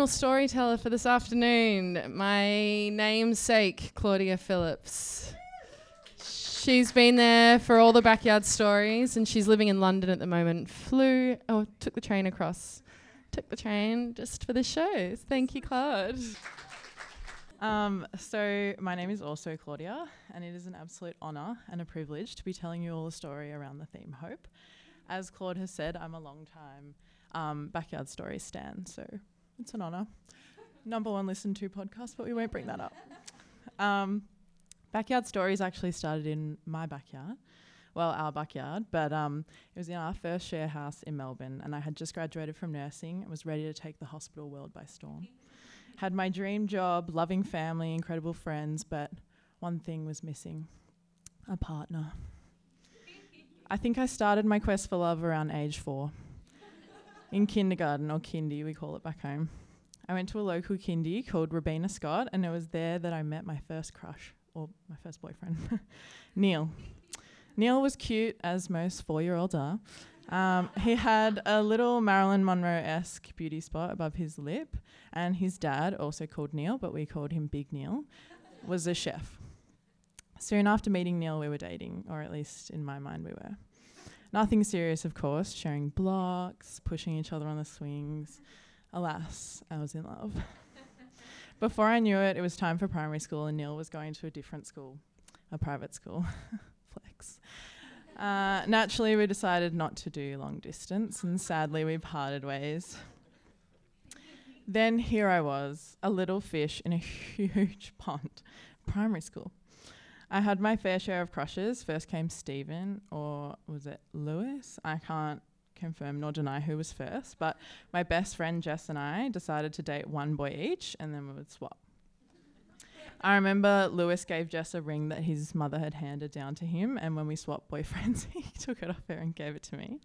final storyteller for this afternoon, my namesake, Claudia Phillips. She's been there for all the backyard stories and she's living in London at the moment. Flew, oh, took the train across. Took the train just for this show. Thank you, Claude. Um, so, my name is also Claudia, and it is an absolute honour and a privilege to be telling you all a story around the theme hope. As Claude has said, I'm a long time um, backyard stories stan, so it's an honour. Number one listened to podcast, but we won't bring that up. Um, backyard stories actually started in my backyard, well, our backyard, but um, it was in our first share house in Melbourne, and I had just graduated from nursing and was ready to take the hospital world by storm. Had my dream job, loving family, incredible friends, but one thing was missing a partner. I think I started my quest for love around age four. In kindergarten, or kindy, we call it back home. I went to a local kindy called Robina Scott, and it was there that I met my first crush, or my first boyfriend, Neil. Neil was cute, as most four year olds are. Um, he had a little Marilyn Monroe esque beauty spot above his lip, and his dad, also called Neil, but we called him Big Neil, was a chef. Soon after meeting Neil, we were dating, or at least in my mind, we were. Nothing serious, of course, sharing blocks, pushing each other on the swings. Alas, I was in love. Before I knew it, it was time for primary school, and Neil was going to a different school, a private school. Flex. Uh, naturally, we decided not to do long distance, and sadly, we parted ways. Then here I was, a little fish in a huge pond, primary school. I had my fair share of crushes. First came Stephen, or was it Lewis? I can't confirm nor deny who was first, but my best friend Jess and I decided to date one boy each and then we would swap. I remember Lewis gave Jess a ring that his mother had handed down to him, and when we swapped boyfriends, he took it off her and gave it to me.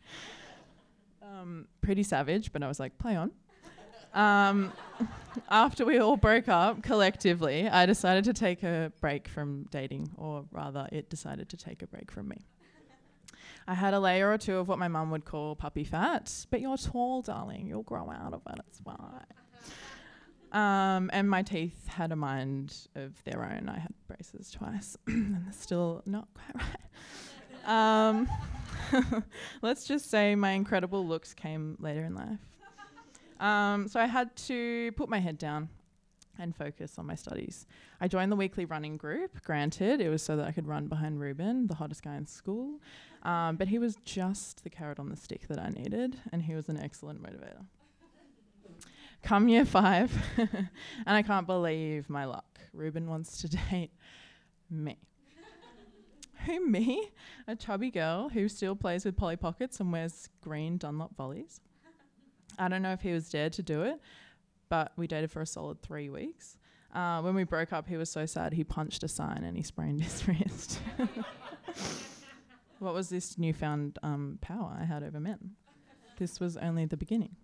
Um, pretty savage, but I was like, play on. Um, after we all broke up collectively, I decided to take a break from dating, or rather, it decided to take a break from me. I had a layer or two of what my mum would call puppy fat, but you're tall, darling. You'll grow out of it. It's fine. Um, and my teeth had a mind of their own. I had braces twice, and they're still not quite right. Um, let's just say my incredible looks came later in life. Um, so I had to put my head down and focus on my studies. I joined the weekly running group. Granted, it was so that I could run behind Ruben, the hottest guy in school, um, but he was just the carrot on the stick that I needed, and he was an excellent motivator. Come year five, and I can't believe my luck. Ruben wants to date me. who, me? A chubby girl who still plays with Polly Pockets and wears green Dunlop volleys. I don't know if he was dared to do it, but we dated for a solid three weeks. Uh, when we broke up, he was so sad he punched a sign and he sprained his wrist. what was this newfound um, power I had over men? This was only the beginning.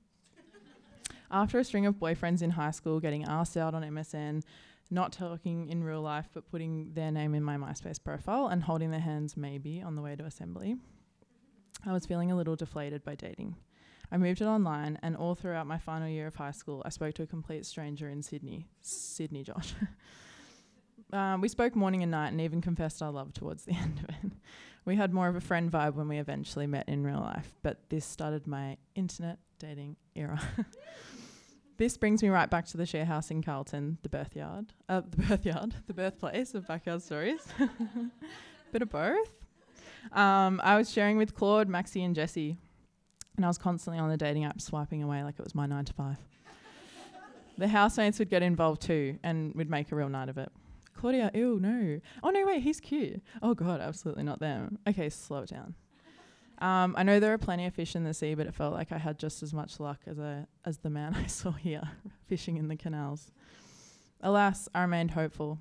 After a string of boyfriends in high school, getting asked out on MSN, not talking in real life, but putting their name in my MySpace profile and holding their hands maybe on the way to assembly, I was feeling a little deflated by dating. I moved it online, and all throughout my final year of high school, I spoke to a complete stranger in Sydney, Sydney Josh. um, we spoke morning and night and even confessed our love towards the end of it. We had more of a friend vibe when we eventually met in real life, but this started my internet dating era. this brings me right back to the share house in Carlton, the birth yard, uh, the birth yard, the birthplace of backyard stories. Bit of both. Um, I was sharing with Claude, Maxie, and Jesse and I was constantly on the dating app swiping away like it was my nine to five. the housemates would get involved too and we'd make a real night of it. Claudia, ew, no. Oh, no, wait, he's cute. Oh, God, absolutely not them. Okay, slow it down. Um, I know there are plenty of fish in the sea, but it felt like I had just as much luck as, a, as the man I saw here fishing in the canals. Alas, I remained hopeful.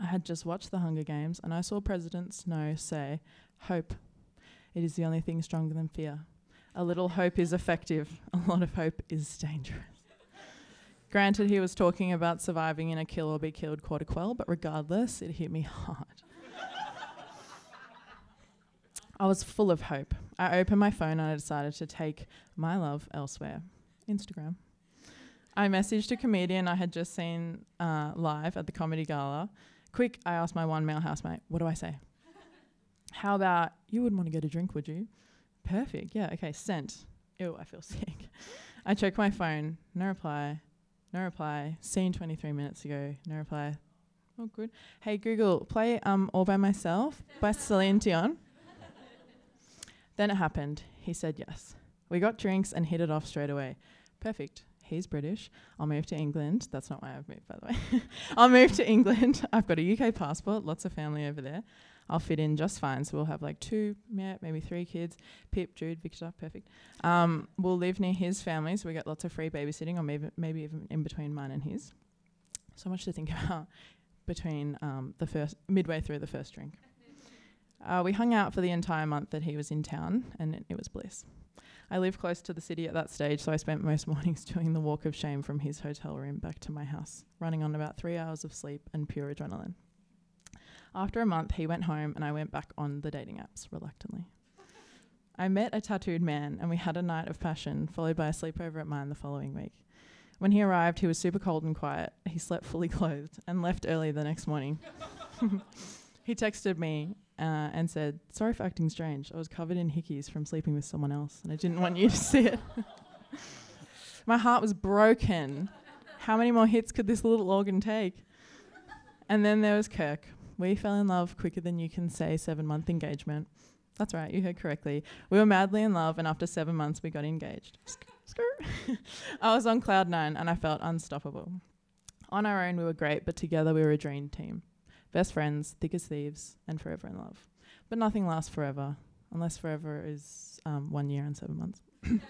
I had just watched the Hunger Games and I saw President Snow say, Hope. It is the only thing stronger than fear. A little hope is effective, a lot of hope is dangerous. Granted, he was talking about surviving in a kill or be killed quarter quell, but regardless, it hit me hard. I was full of hope. I opened my phone and I decided to take my love elsewhere Instagram. I messaged a comedian I had just seen uh, live at the comedy gala. Quick, I asked my one male housemate, what do I say? How about, you wouldn't want to get a drink, would you? Perfect. Yeah, okay, sent. Ew, I feel sick. I check my phone, no reply, no reply. Seen 23 minutes ago, no reply. Oh, good. Hey, Google, play um, All By Myself by Celine Dion. then it happened. He said yes. We got drinks and hit it off straight away. Perfect. He's British. I'll move to England. That's not why I've moved, by the way. I'll move to England. I've got a UK passport, lots of family over there. I'll fit in just fine. So we'll have like two, yeah, maybe three kids. Pip, Jude, Victor, perfect. Um, we'll live near his family, so we get lots of free babysitting, or maybe maybe even in between mine and his. So much to think about between um, the first midway through the first drink. Uh, we hung out for the entire month that he was in town, and it, it was bliss. I lived close to the city at that stage, so I spent most mornings doing the walk of shame from his hotel room back to my house, running on about three hours of sleep and pure adrenaline. After a month, he went home and I went back on the dating apps reluctantly. I met a tattooed man and we had a night of passion, followed by a sleepover at mine the following week. When he arrived, he was super cold and quiet. He slept fully clothed and left early the next morning. he texted me uh, and said, Sorry for acting strange. I was covered in hickeys from sleeping with someone else and I didn't want you to see it. My heart was broken. How many more hits could this little organ take? And then there was Kirk, we fell in love quicker than you can say seven month engagement. That's right, you heard correctly. We were madly in love, and after seven months, we got engaged. I was on cloud nine, and I felt unstoppable. On our own, we were great, but together, we were a dream team. Best friends, thick as thieves, and forever in love. But nothing lasts forever, unless forever is um, one year and seven months.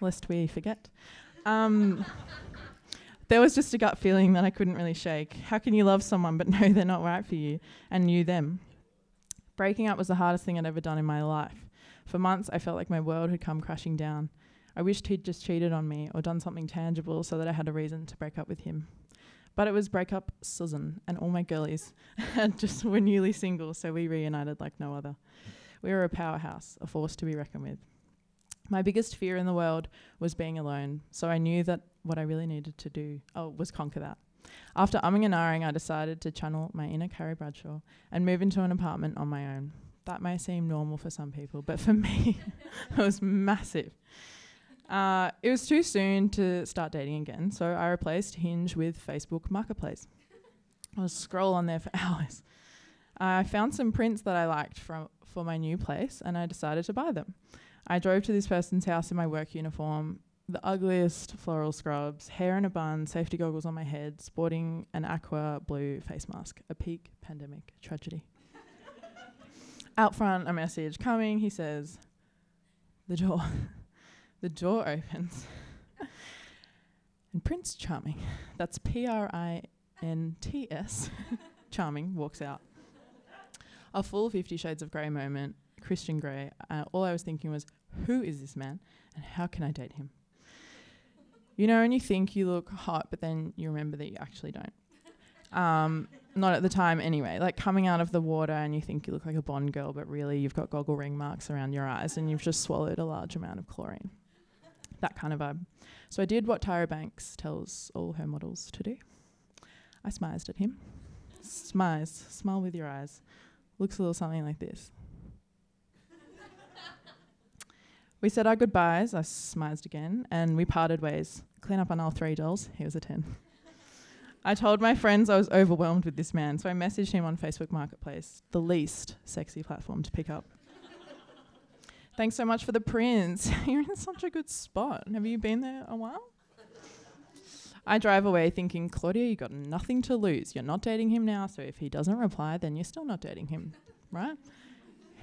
Lest we forget. Um, there was just a gut feeling that I couldn't really shake. How can you love someone but know they're not right for you and you them? Breaking up was the hardest thing I'd ever done in my life. For months, I felt like my world had come crashing down. I wished he'd just cheated on me or done something tangible so that I had a reason to break up with him. But it was breakup Susan, and all my girlies had just were newly single, so we reunited like no other. We were a powerhouse, a force to be reckoned with. My biggest fear in the world was being alone, so I knew that what I really needed to do oh, was conquer that. After umming and ahhing, I decided to channel my inner Carrie Bradshaw and move into an apartment on my own. That may seem normal for some people, but for me, it was massive. Uh, it was too soon to start dating again, so I replaced Hinge with Facebook Marketplace. I was scroll on there for hours. I found some prints that I liked from for my new place, and I decided to buy them. I drove to this person's house in my work uniform, the ugliest floral scrubs, hair in a bun, safety goggles on my head, sporting an aqua blue face mask. A peak pandemic tragedy. Out front, a message coming. He says, The door. the door opens. and Prince Charming, that's P R I N T S, Charming, walks out. A full Fifty Shades of Grey moment, Christian Grey. Uh, all I was thinking was, who is this man and how can I date him? You know, and you think you look hot, but then you remember that you actually don't. Um, not at the time anyway. Like coming out of the water and you think you look like a Bond girl, but really you've got goggle ring marks around your eyes and you've just swallowed a large amount of chlorine. That kind of vibe. So I did what Tyra Banks tells all her models to do. I smized at him. Smize, smile with your eyes. Looks a little something like this. We said our goodbyes, I smized again, and we parted ways. Clean up on all three dolls, he was a 10. I told my friends I was overwhelmed with this man, so I messaged him on Facebook Marketplace, the least sexy platform to pick up. Thanks so much for the prints. You're in such a good spot. Have you been there a while? I drive away thinking, Claudia, you got nothing to lose. You're not dating him now, so if he doesn't reply, then you're still not dating him, right?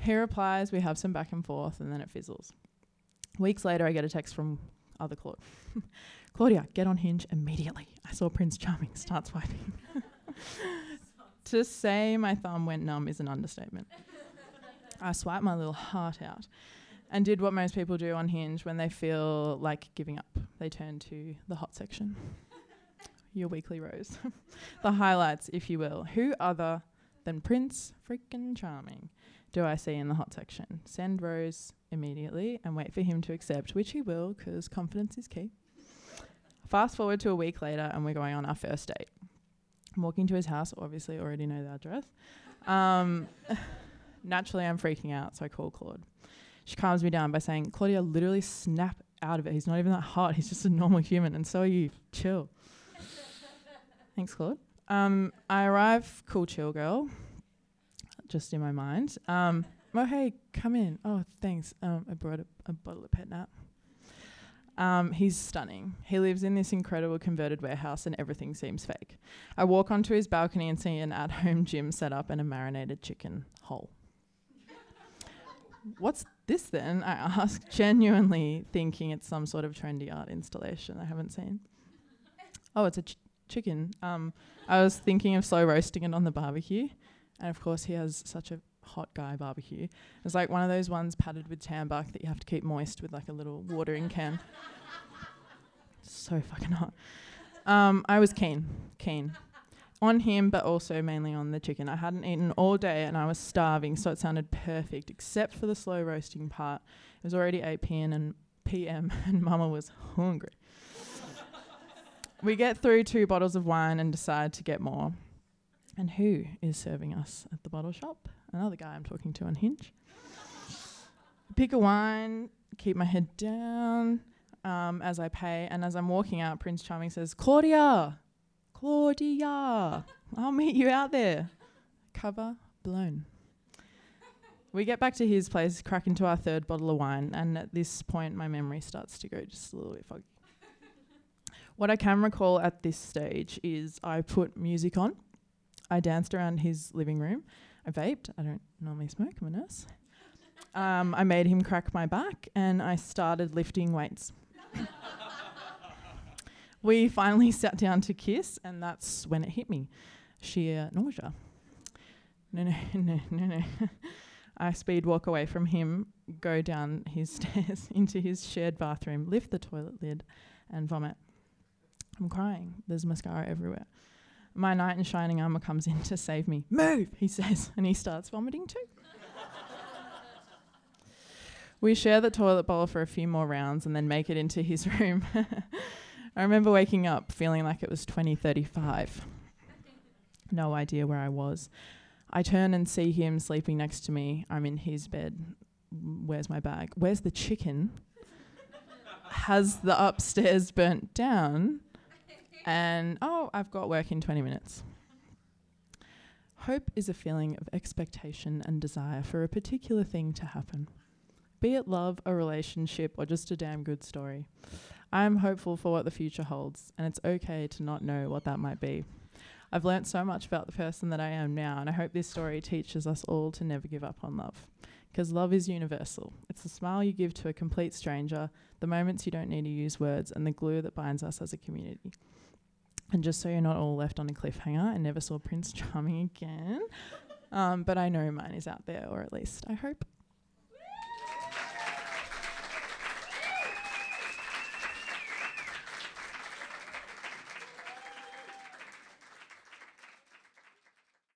He replies, we have some back and forth, and then it fizzles. Weeks later, I get a text from other Claude. Claudia, get on Hinge immediately. I saw Prince Charming start swiping. to say my thumb went numb is an understatement. I swipe my little heart out and did what most people do on Hinge when they feel like giving up. They turn to the hot section. Your weekly rose. the highlights, if you will. Who other than Prince freaking Charming? do I see in the hot section? Send Rose immediately and wait for him to accept, which he will because confidence is key. Fast forward to a week later, and we're going on our first date. I'm walking to his house, obviously, already know the address. Um, naturally, I'm freaking out, so I call Claude. She calms me down by saying, Claudia, literally snap out of it. He's not even that hot. He's just a normal human, and so are you. Chill. Thanks, Claude. Um, I arrive, cool, chill girl, just in my mind. Um, oh, hey, come in. Oh, thanks. Um, I brought a, a bottle of pet nat. Um, he's stunning. He lives in this incredible converted warehouse and everything seems fake. I walk onto his balcony and see an at home gym set up and a marinated chicken whole. What's this then? I ask, genuinely thinking it's some sort of trendy art installation I haven't seen. Oh, it's a ch- chicken. Um, I was thinking of slow roasting it on the barbecue. And of course, he has such a hot guy barbecue. It's like one of those ones padded with tambuck that you have to keep moist with like a little watering can. so fucking hot. Um, I was keen, keen on him, but also mainly on the chicken. I hadn't eaten all day and I was starving, so it sounded perfect, except for the slow roasting part. It was already 8 p.m. and PM, and Mama was hungry. we get through two bottles of wine and decide to get more. And who is serving us at the bottle shop? Another guy I'm talking to on Hinge. Pick a wine, keep my head down um, as I pay, and as I'm walking out, Prince Charming says, Claudia, Claudia, I'll meet you out there. Cover blown. We get back to his place, crack into our third bottle of wine, and at this point, my memory starts to go just a little bit foggy. What I can recall at this stage is I put music on I danced around his living room. I vaped. I don't normally smoke. I'm a nurse. Um, I made him crack my back, and I started lifting weights. We finally sat down to kiss, and that's when it hit me: sheer nausea. No, no, no, no, no. I speed walk away from him, go down his stairs into his shared bathroom, lift the toilet lid, and vomit. I'm crying. There's mascara everywhere. My knight in shining armor comes in to save me. Move, he says, and he starts vomiting too. we share the toilet bowl for a few more rounds and then make it into his room. I remember waking up feeling like it was 2035. no idea where I was. I turn and see him sleeping next to me. I'm in his bed. Where's my bag? Where's the chicken? Has the upstairs burnt down? and oh, I've got work in 20 minutes. Hope is a feeling of expectation and desire for a particular thing to happen, be it love, a relationship, or just a damn good story. I am hopeful for what the future holds, and it's okay to not know what that might be. I've learnt so much about the person that I am now, and I hope this story teaches us all to never give up on love. Because love is universal. It's the smile you give to a complete stranger, the moments you don't need to use words, and the glue that binds us as a community. And just so you're not all left on a cliffhanger, I never saw Prince Charming again. Um, but I know mine is out there, or at least I hope.